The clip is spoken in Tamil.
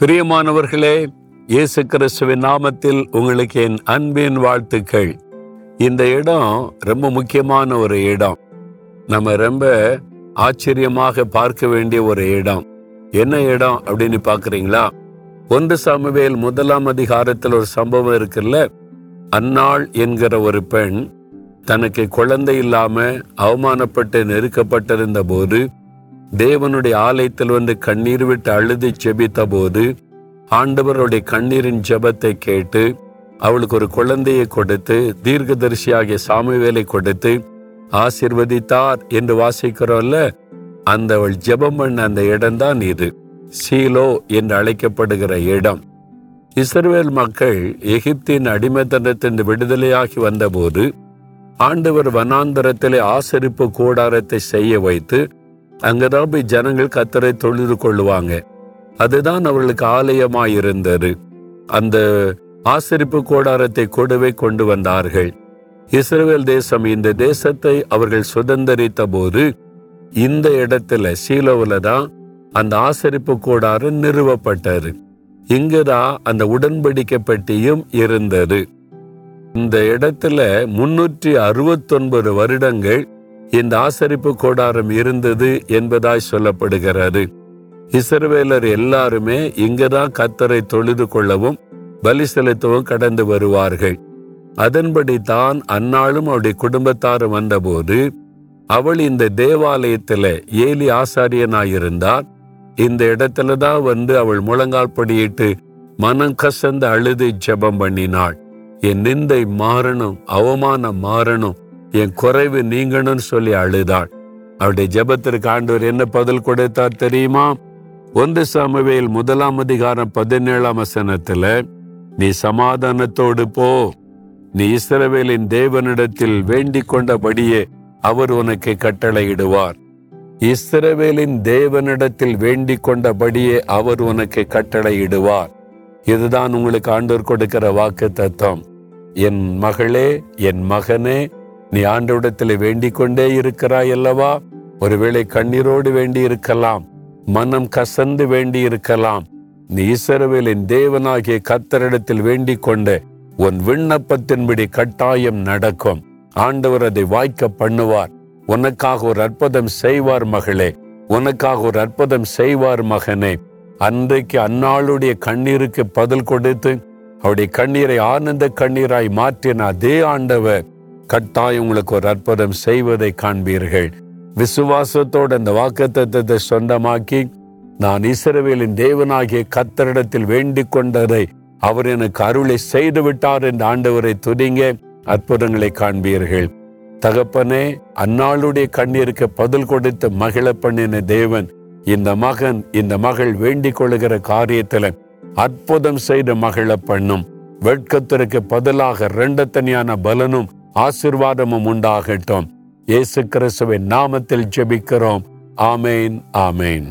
பிரியமானவர்களே இயேசு கிறிஸ்துவின் நாமத்தில் உங்களுக்கு என் அன்பின் வாழ்த்துக்கள். இந்த இடம் ரொம்ப முக்கியமான ஒரு இடம். நம்ம ரொம்ப ஆச்சரியமாக பார்க்க வேண்டிய ஒரு இடம். என்ன இடம் அப்படின்னு பார்க்குறீங்களா? ஒன்று சாமுவேல் முதலாம் அதிகாரத்தில் ஒரு சம்பவம் இருக்குல்ல? அன்னாள் என்கிற ஒரு பெண் தனக்கு குழந்தை இல்லாம அவமானப்பட்டு நெருக்கப்பட்டிருந்த போது தேவனுடைய ஆலயத்தில் வந்து கண்ணீர் விட்டு அழுது செபித்த போது ஆண்டவருடைய கண்ணீரின் ஜெபத்தை கேட்டு அவளுக்கு ஒரு குழந்தையை கொடுத்து தீர்க்கதரிசியாகிய சாமுவேலை கொடுத்து ஆசிர்வதித்தார் என்று வாசிக்கிறோம்ல அந்த அவள் ஜெபம் பண்ண அந்த இடம்தான் இது. சீலோ என்று அழைக்கப்படுகிற இடம். இஸ்ரேல் மக்கள் எகிப்தின் அடிமைத்தனத்தின் விடுதலையாகி வந்தபோது ஆண்டவர் வனாந்தரத்திலே ஆசரிப்பு கூடாரத்தை செய்ய வைத்து அங்கதான் போய் ஜனங்கள் கத்தரை தொழுது கொள்ளுவாங்க. அதுதான் அவர்களுக்கு ஆலயமாய் இருந்தது அந்த ஆசரிப்பு கூடாரத்தை கூடவே கொண்டு வந்தார்கள். இஸ்ரேல் தேசம் இந்த தேசத்தை அவர்கள் சுதந்திரித்த போது இந்த இடத்துல சீலோவில் தான் அந்த ஆசரிப்பு கூடாரம் நிறுவப்பட்டது. இங்குதான் அந்த உடன்படிக்கை பெட்டியும் இருந்தது. இந்த இடத்துல முன்னூற்றி அறுபத்தொன்பது வருடங்கள் இந்த ஆசரிப்பு கோடாரம் இருந்தது என்பதாய் சொல்லப்படுகிறது. இசரவேலர் எல்லாருமே இங்கதான் கத்தரை தொழுது கொள்ளவும் பலி செலுத்தவும் கடந்து வருவார்கள். அதன்படி தான் அந்நாளும் அவருடைய குடும்பத்தாரும் வந்தபோது அவள் இந்த தேவாலயத்துல ஏலி ஆசாரியனாயிருந்தார். இந்த இடத்துல தான் வந்து அவள் முழங்கால் படியிட்டு மனம் கசந்து அழுது ஜெபம் பண்ணினாள். என் நிந்தை மாறணும் அவமானம் மாறணும் என் குறைவு நீங்கணும்னு சொல்லி அழுதாள். அவருடைய ஜபத்திற்கு ஆண்டவர் என்ன பதில் கொடுத்தார் தெரியுமா? ஒன்று சமவேல் முதலாம் அதிகாரம் பதினேழாம் வசனத்துல நீ சமாதானத்தோடு போ. நீ இஸ்ரவேலின் தேவனிடத்தில் வேண்டிக் கொண்டபடியே அவர் உனக்கு கட்டளையிடுவார். இஸ்ரவேலின் தேவனிடத்தில் வேண்டிக் கொண்டபடியே அவர் உனக்கு கட்டளையிடுவார். இதுதான் உங்களுக்கு ஆண்டோர் கொடுக்கிற வாக்கு தத்துவம் என் மகளே என் மகனே நீ ஆண்டவிடத்தில் வேண்டிக் கொண்டே இருக்கிறாய் அல்லவா? ஒருவேளை கண்ணீரோடு வேண்டி இருக்கலாம் மனம் கசந்து வேண்டி இருக்கலாம் நீ இசரவேலின் தேவனாகிய கத்தரிடத்தில் வேண்டிக் கொண்டு உன் விண்ணப்பத்தின்படி கட்டாயம் நடக்கும். ஆண்டவர் அதை வாய்க்க பண்ணுவார். உனக்காக ஒரு அற்புதம் செய்வார் மகளே. உனக்காக ஒரு அற்புதம் செய்வார் மகனே. அன்றைக்கு அந்நாளுடைய கண்ணீருக்கு பதில் கொடுத்து அவருடைய கண்ணீரை ஆனந்த கண்ணீராய் மாற்றின அதே ஆண்டவர் கட்டாயம் உங்களுக்கு ஒரு அற்புதம் செய்வதை காண்பீர்கள். விசுவாசத்தோடு அந்த வாக்குத்தத்தத்தை சொந்தமாக்கி நான் இஸ்ரவேலின் தேவனாகிய கத்தரிடத்தில் வேண்டிக் கொண்டதை அவர் எனக்கு அருளை செய்து விட்டார் என்ற ஆண்டவரை துதிங்க அற்புதங்களை காண்பீர்கள். தகப்பனே அந்நாளுடைய கண்ணீருக்கு பதில் கொடுத்து மகிழ பண்ணின தேவன் இந்த மகன் இந்த மகள் வேண்டிக் கொள்ளுகிற காரியத்துல அற்புதம் செய்து மகிழ பண்ணும். வெட்கத்திற்கு பதிலாக ரெண்டு தனியான பலனும் ஆசிர்வாதமும் உண்டாகட்டும். இயேசு கிறிஸ்துவின் நாமத்தில் ஜெபிக்கிறோம். ஆமேன் ஆமேன்.